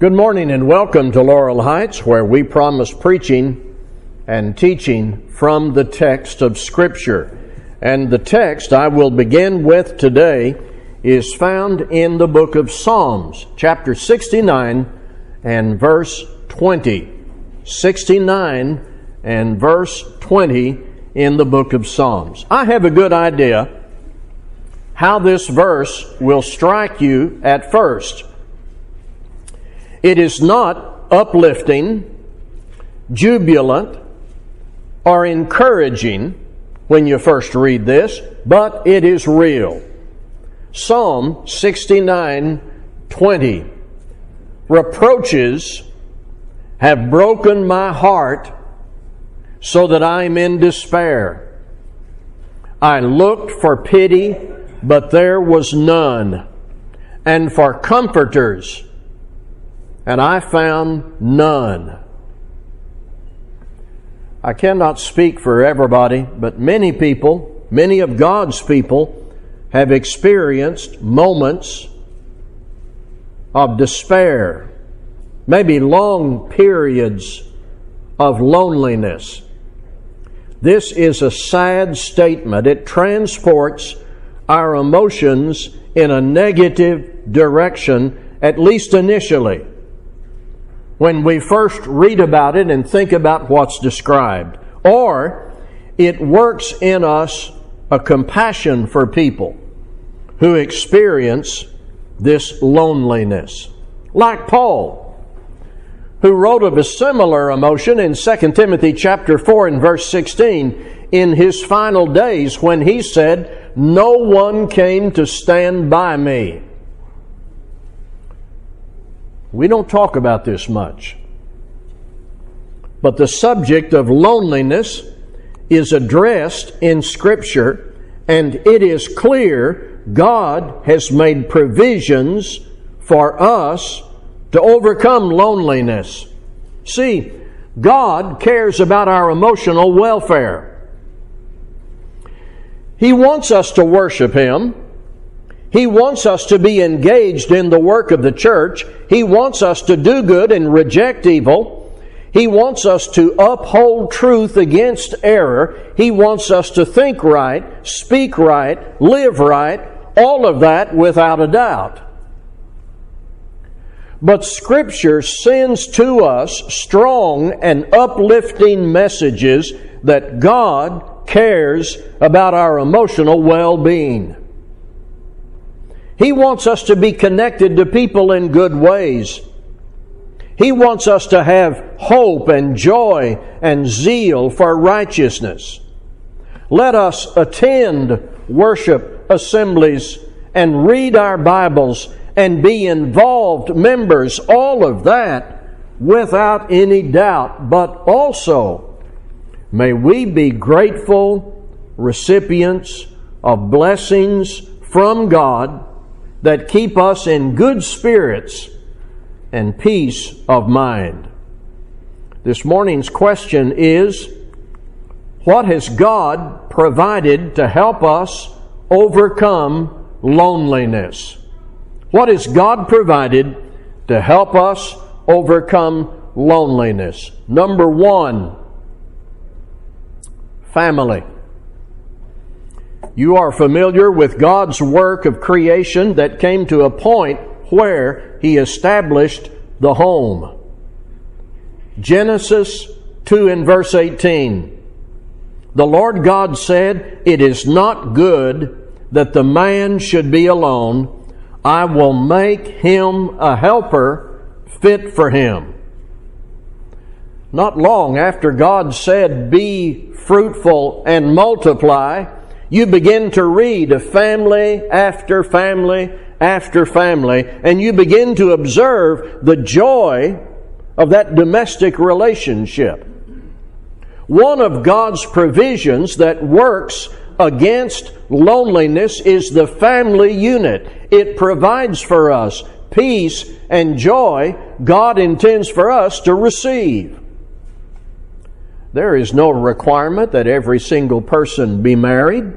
Good morning and welcome to Laurel Heights, where we promise preaching and teaching from the text of Scripture. And the text I will begin with today is found in the book of Psalms, chapter 69 and verse 20. 69 and verse 20 in the book of Psalms. I have a good idea how this verse will strike you at first. It is not uplifting, jubilant, or encouraging when you first read this, but it is real. Psalm 69 20. Reproaches have broken my heart so that I am in despair. I looked for pity, but there was none, and for comforters, and I found none. I cannot speak for everybody, but many people, many of God's people, have experienced moments of despair, maybe long periods of loneliness. This is a sad statement. It transports our emotions in a negative direction, at least initially when we first read about it and think about what's described. Or it works in us a compassion for people who experience this loneliness. Like Paul, who wrote of a similar emotion in 2 Timothy chapter 4 and verse 16 in his final days when he said, No one came to stand by me. We don't talk about this much. But the subject of loneliness is addressed in Scripture, and it is clear God has made provisions for us to overcome loneliness. See, God cares about our emotional welfare. He wants us to worship Him. He wants us to be engaged in the work of the church. He wants us to do good and reject evil. He wants us to uphold truth against error. He wants us to think right, speak right, live right, all of that without a doubt. But Scripture sends to us strong and uplifting messages that God cares about our emotional well being. He wants us to be connected to people in good ways. He wants us to have hope and joy and zeal for righteousness. Let us attend worship assemblies and read our Bibles and be involved members, all of that without any doubt. But also, may we be grateful recipients of blessings from God that keep us in good spirits and peace of mind. This morning's question is What has God provided to help us overcome loneliness? What has God provided to help us overcome loneliness? Number one, family. You are familiar with God's work of creation that came to a point where He established the home. Genesis 2 and verse 18. The Lord God said, It is not good that the man should be alone. I will make him a helper fit for him. Not long after God said, Be fruitful and multiply, you begin to read of family after family after family, and you begin to observe the joy of that domestic relationship. One of God's provisions that works against loneliness is the family unit. It provides for us peace and joy God intends for us to receive. There is no requirement that every single person be married.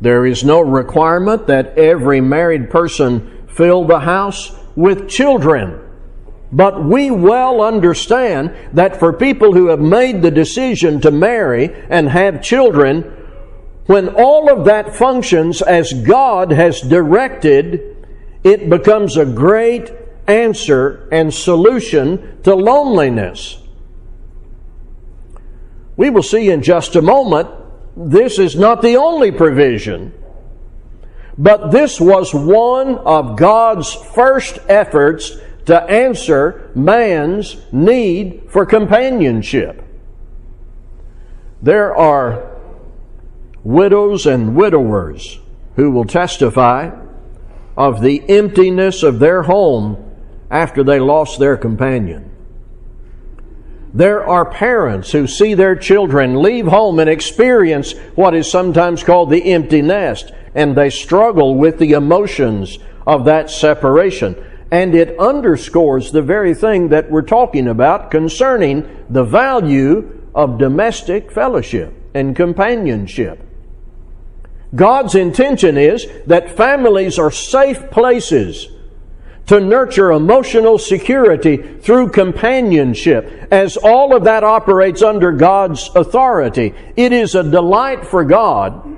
There is no requirement that every married person fill the house with children. But we well understand that for people who have made the decision to marry and have children, when all of that functions as God has directed, it becomes a great answer and solution to loneliness. We will see in just a moment, this is not the only provision, but this was one of God's first efforts to answer man's need for companionship. There are widows and widowers who will testify of the emptiness of their home after they lost their companion. There are parents who see their children leave home and experience what is sometimes called the empty nest, and they struggle with the emotions of that separation and it underscores the very thing that we're talking about concerning the value of domestic fellowship and companionship. God's intention is that families are safe places to nurture emotional security through companionship. As all of that operates under God's authority, it is a delight for God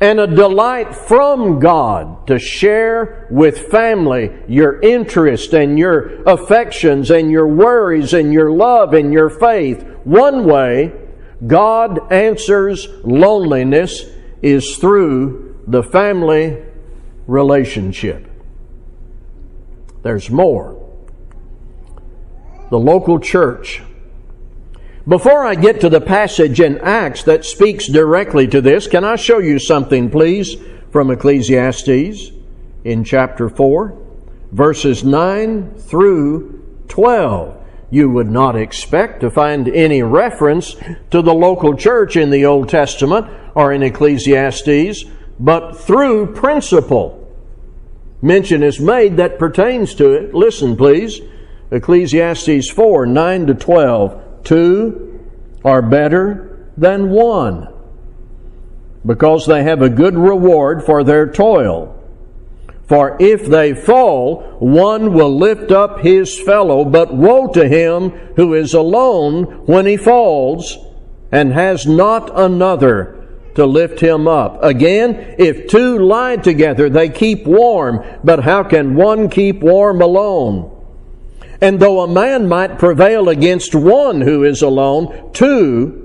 and a delight from God to share with family your interest and your affections and your worries and your love and your faith. One way God answers loneliness is through the family relationship. There's more. The local church before I get to the passage in Acts that speaks directly to this, can I show you something, please, from Ecclesiastes in chapter 4, verses 9 through 12? You would not expect to find any reference to the local church in the Old Testament or in Ecclesiastes, but through principle, mention is made that pertains to it. Listen, please. Ecclesiastes 4 9 to 12. Two are better than one because they have a good reward for their toil. For if they fall, one will lift up his fellow, but woe to him who is alone when he falls and has not another to lift him up. Again, if two lie together, they keep warm, but how can one keep warm alone? And though a man might prevail against one who is alone, two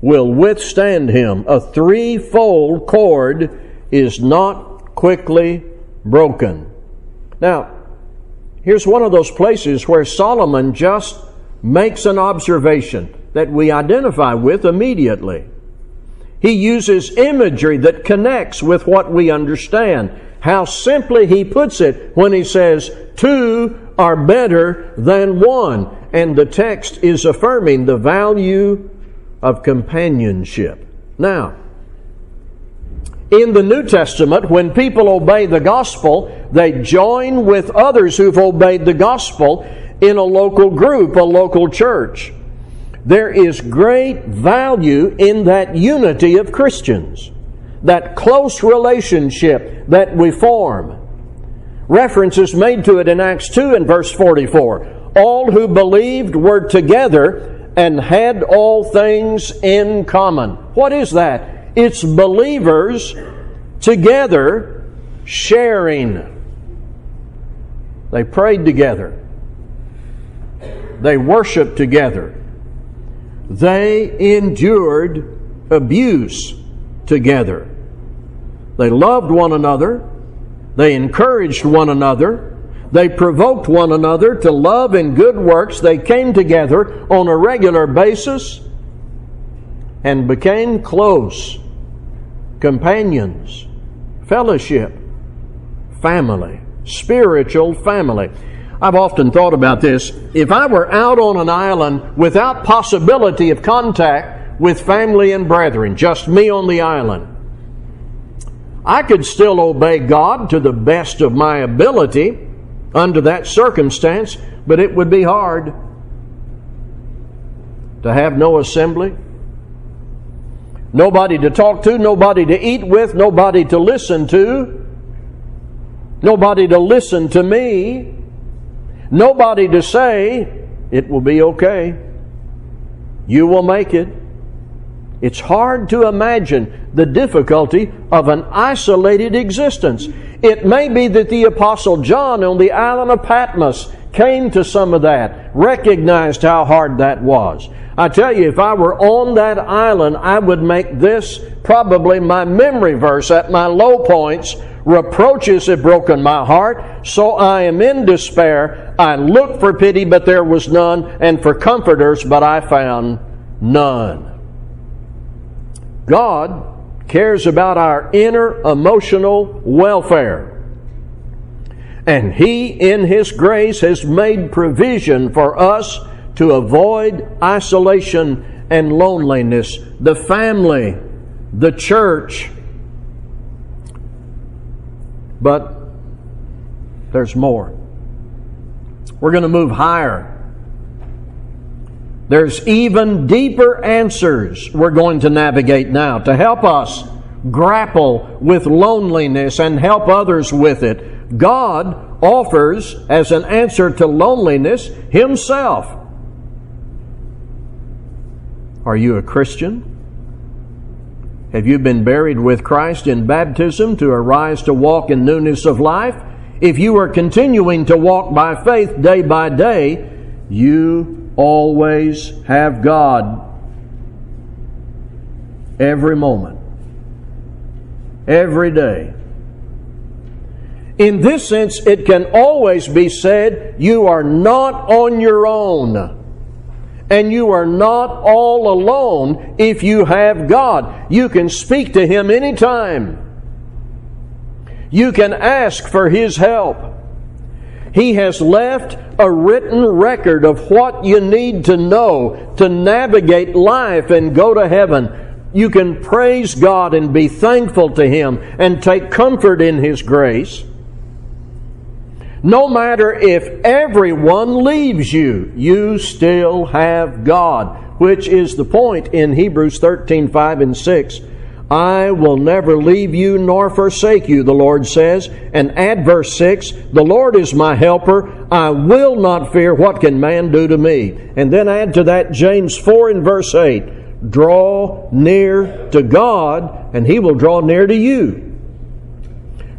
will withstand him. A threefold cord is not quickly broken. Now, here's one of those places where Solomon just makes an observation that we identify with immediately. He uses imagery that connects with what we understand. How simply he puts it when he says, Two are better than one. And the text is affirming the value of companionship. Now, in the New Testament, when people obey the gospel, they join with others who've obeyed the gospel in a local group, a local church. There is great value in that unity of Christians, that close relationship that we form. Reference is made to it in Acts 2 and verse 44. All who believed were together and had all things in common. What is that? It's believers together sharing. They prayed together. They worshiped together. They endured abuse together. They loved one another they encouraged one another. They provoked one another to love and good works. They came together on a regular basis and became close companions, fellowship, family, spiritual family. I've often thought about this. If I were out on an island without possibility of contact with family and brethren, just me on the island, I could still obey God to the best of my ability under that circumstance, but it would be hard to have no assembly, nobody to talk to, nobody to eat with, nobody to listen to, nobody to listen to me, nobody to say, it will be okay. You will make it. It's hard to imagine the difficulty of an isolated existence. It may be that the Apostle John on the island of Patmos came to some of that, recognized how hard that was. I tell you, if I were on that island, I would make this probably my memory verse at my low points. Reproaches have broken my heart, so I am in despair. I looked for pity, but there was none, and for comforters, but I found none. God cares about our inner emotional welfare. And He, in His grace, has made provision for us to avoid isolation and loneliness. The family, the church. But there's more. We're going to move higher. There's even deeper answers we're going to navigate now to help us grapple with loneliness and help others with it. God offers, as an answer to loneliness, Himself. Are you a Christian? Have you been buried with Christ in baptism to arise to walk in newness of life? If you are continuing to walk by faith day by day, you always have God every moment, every day. In this sense, it can always be said you are not on your own. And you are not all alone if you have God. You can speak to Him anytime. You can ask for His help. He has left a written record of what you need to know to navigate life and go to heaven. You can praise God and be thankful to Him and take comfort in His grace. No matter if everyone leaves you, you still have God, which is the point in Hebrews 13 5 and 6 I will never leave you nor forsake you, the Lord says. And add verse 6 The Lord is my helper. I will not fear. What can man do to me? And then add to that James 4 and verse 8 Draw near to God, and he will draw near to you.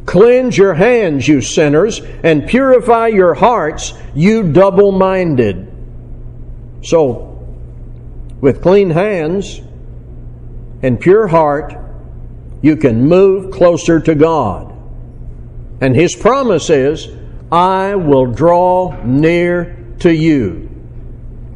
Cleanse your hands, you sinners, and purify your hearts, you double minded. So, with clean hands, and pure heart, you can move closer to God. And His promise is, I will draw near to you.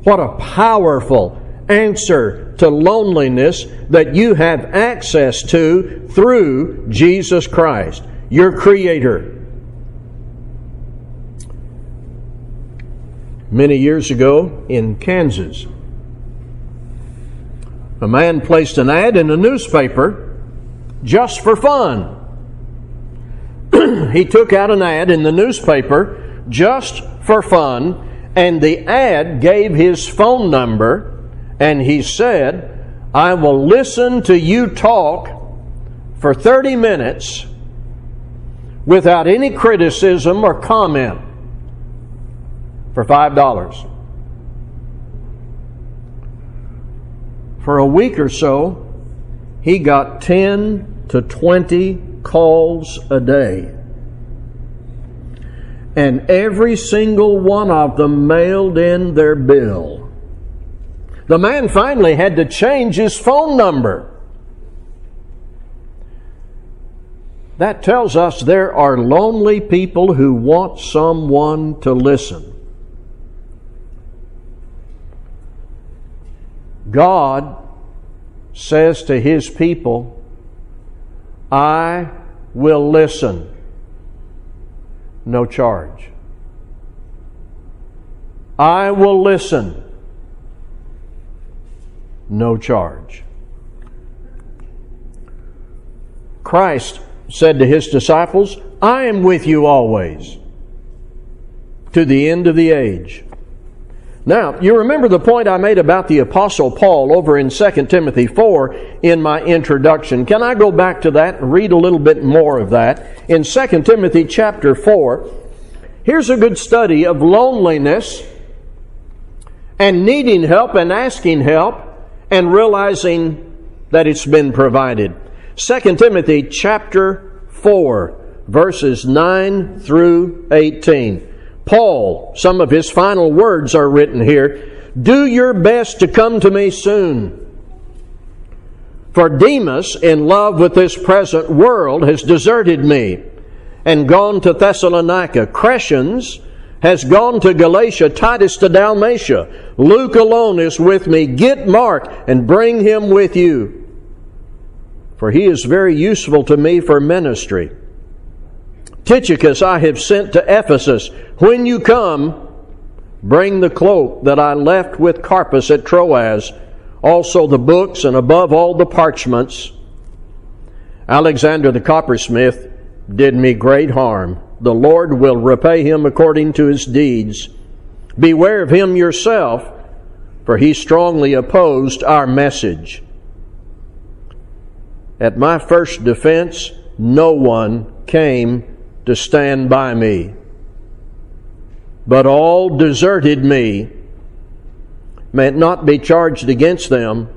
What a powerful answer to loneliness that you have access to through Jesus Christ, your Creator. Many years ago in Kansas, a man placed an ad in a newspaper just for fun. he took out an ad in the newspaper just for fun, and the ad gave his phone number, and he said, I will listen to you talk for 30 minutes without any criticism or comment for $5. for a week or so, he got 10 to 20 calls a day. And every single one of them mailed in their bill. The man finally had to change his phone number. That tells us there are lonely people who want someone to listen. God says to his people, I will listen, no charge. I will listen, no charge. Christ said to his disciples, I am with you always to the end of the age. Now, you remember the point I made about the Apostle Paul over in 2 Timothy 4 in my introduction. Can I go back to that and read a little bit more of that? In 2 Timothy chapter 4, here's a good study of loneliness and needing help and asking help and realizing that it's been provided. 2 Timothy chapter 4, verses 9 through 18. Paul, some of his final words are written here. Do your best to come to me soon. For Demas, in love with this present world, has deserted me and gone to Thessalonica. Crescens has gone to Galatia, Titus to Dalmatia. Luke alone is with me. Get Mark and bring him with you. For he is very useful to me for ministry. Tychicus I have sent to Ephesus. When you come, bring the cloak that I left with Carpus at Troas, also the books, and above all the parchments. Alexander the coppersmith did me great harm. The Lord will repay him according to his deeds. Beware of him yourself, for he strongly opposed our message. At my first defense, no one came to stand by me. But all deserted me. May it not be charged against them.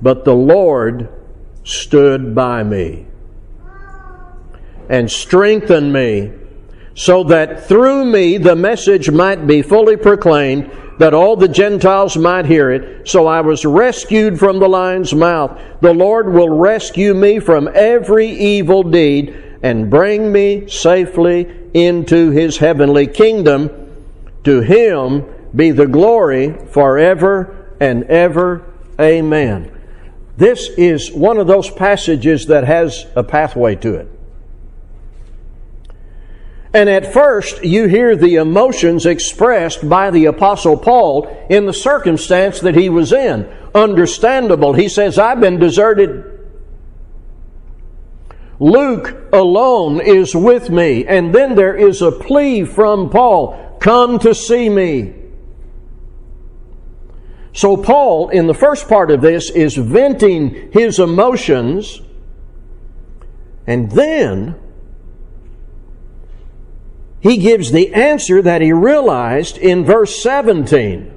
But the Lord stood by me and strengthened me so that through me the message might be fully proclaimed that all the Gentiles might hear it. So I was rescued from the lion's mouth. The Lord will rescue me from every evil deed and bring me safely into his heavenly kingdom. To him be the glory forever and ever. Amen. This is one of those passages that has a pathway to it. And at first, you hear the emotions expressed by the Apostle Paul in the circumstance that he was in. Understandable. He says, I've been deserted. Luke alone is with me. And then there is a plea from Paul Come to see me. So, Paul, in the first part of this, is venting his emotions. And then he gives the answer that he realized in verse 17.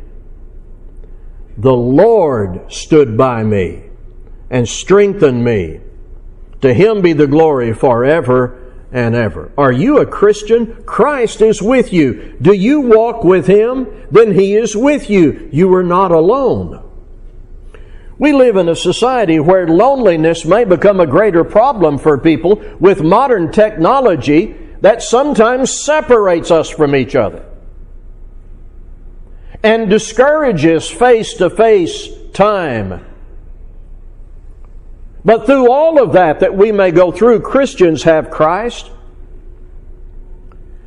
The Lord stood by me and strengthened me. To him be the glory forever and ever. Are you a Christian? Christ is with you. Do you walk with him? Then he is with you. You are not alone. We live in a society where loneliness may become a greater problem for people with modern technology that sometimes separates us from each other and discourages face to face time. But through all of that that we may go through, Christians have Christ.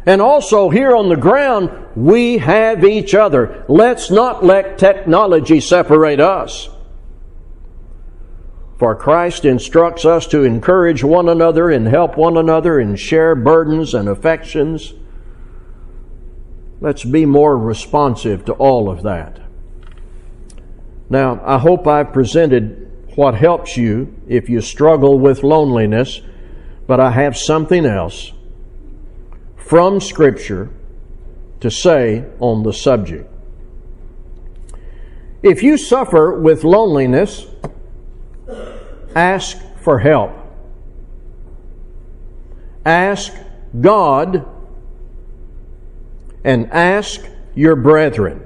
And also here on the ground, we have each other. Let's not let technology separate us. For Christ instructs us to encourage one another and help one another and share burdens and affections. Let's be more responsive to all of that. Now, I hope I've presented what helps you if you struggle with loneliness, but I have something else from Scripture to say on the subject. If you suffer with loneliness, ask for help. Ask God and ask your brethren.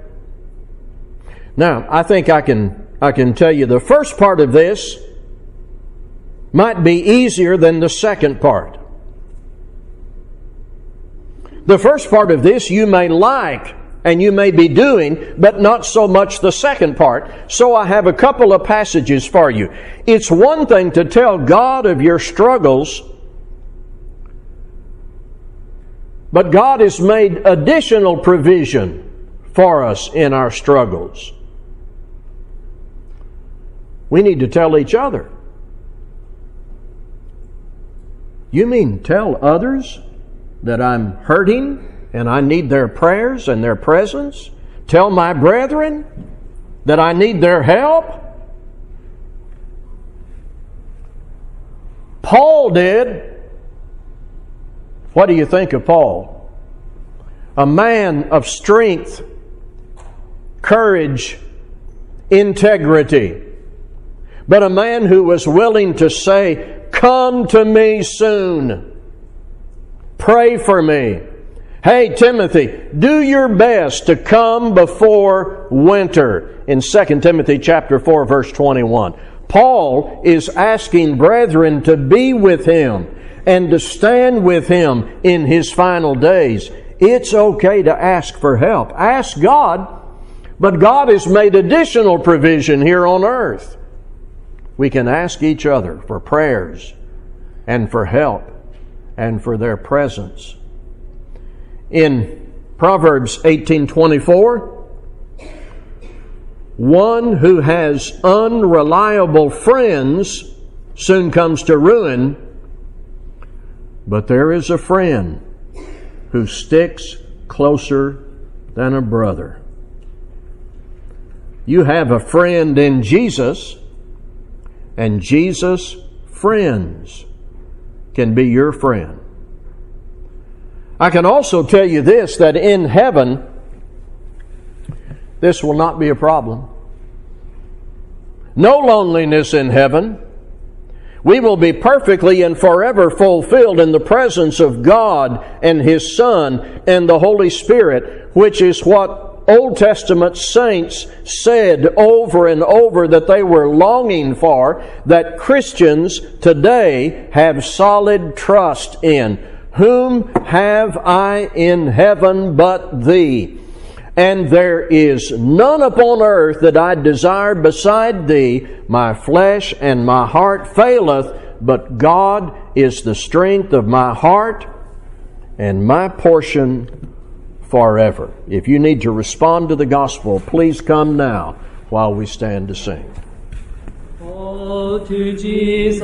Now, I think I can, I can tell you the first part of this might be easier than the second part. The first part of this you may like and you may be doing, but not so much the second part. So I have a couple of passages for you. It's one thing to tell God of your struggles, but God has made additional provision for us in our struggles. We need to tell each other. You mean tell others that I'm hurting and I need their prayers and their presence, tell my brethren that I need their help. Paul did. What do you think of Paul? A man of strength, courage, integrity, but a man who was willing to say, Come to me soon. Pray for me. Hey, Timothy, do your best to come before winter in 2 Timothy chapter 4 verse 21. Paul is asking brethren to be with him and to stand with him in his final days. It's okay to ask for help. Ask God, but God has made additional provision here on earth. We can ask each other for prayers and for help and for their presence in Proverbs 18:24 one who has unreliable friends soon comes to ruin but there is a friend who sticks closer than a brother. You have a friend in Jesus and Jesus friends can be your friend I can also tell you this that in heaven, this will not be a problem. No loneliness in heaven. We will be perfectly and forever fulfilled in the presence of God and His Son and the Holy Spirit, which is what Old Testament saints said over and over that they were longing for, that Christians today have solid trust in. Whom have I in heaven but thee? And there is none upon earth that I desire beside thee. My flesh and my heart faileth, but God is the strength of my heart and my portion forever. If you need to respond to the gospel, please come now while we stand to sing. Oh, to Jesus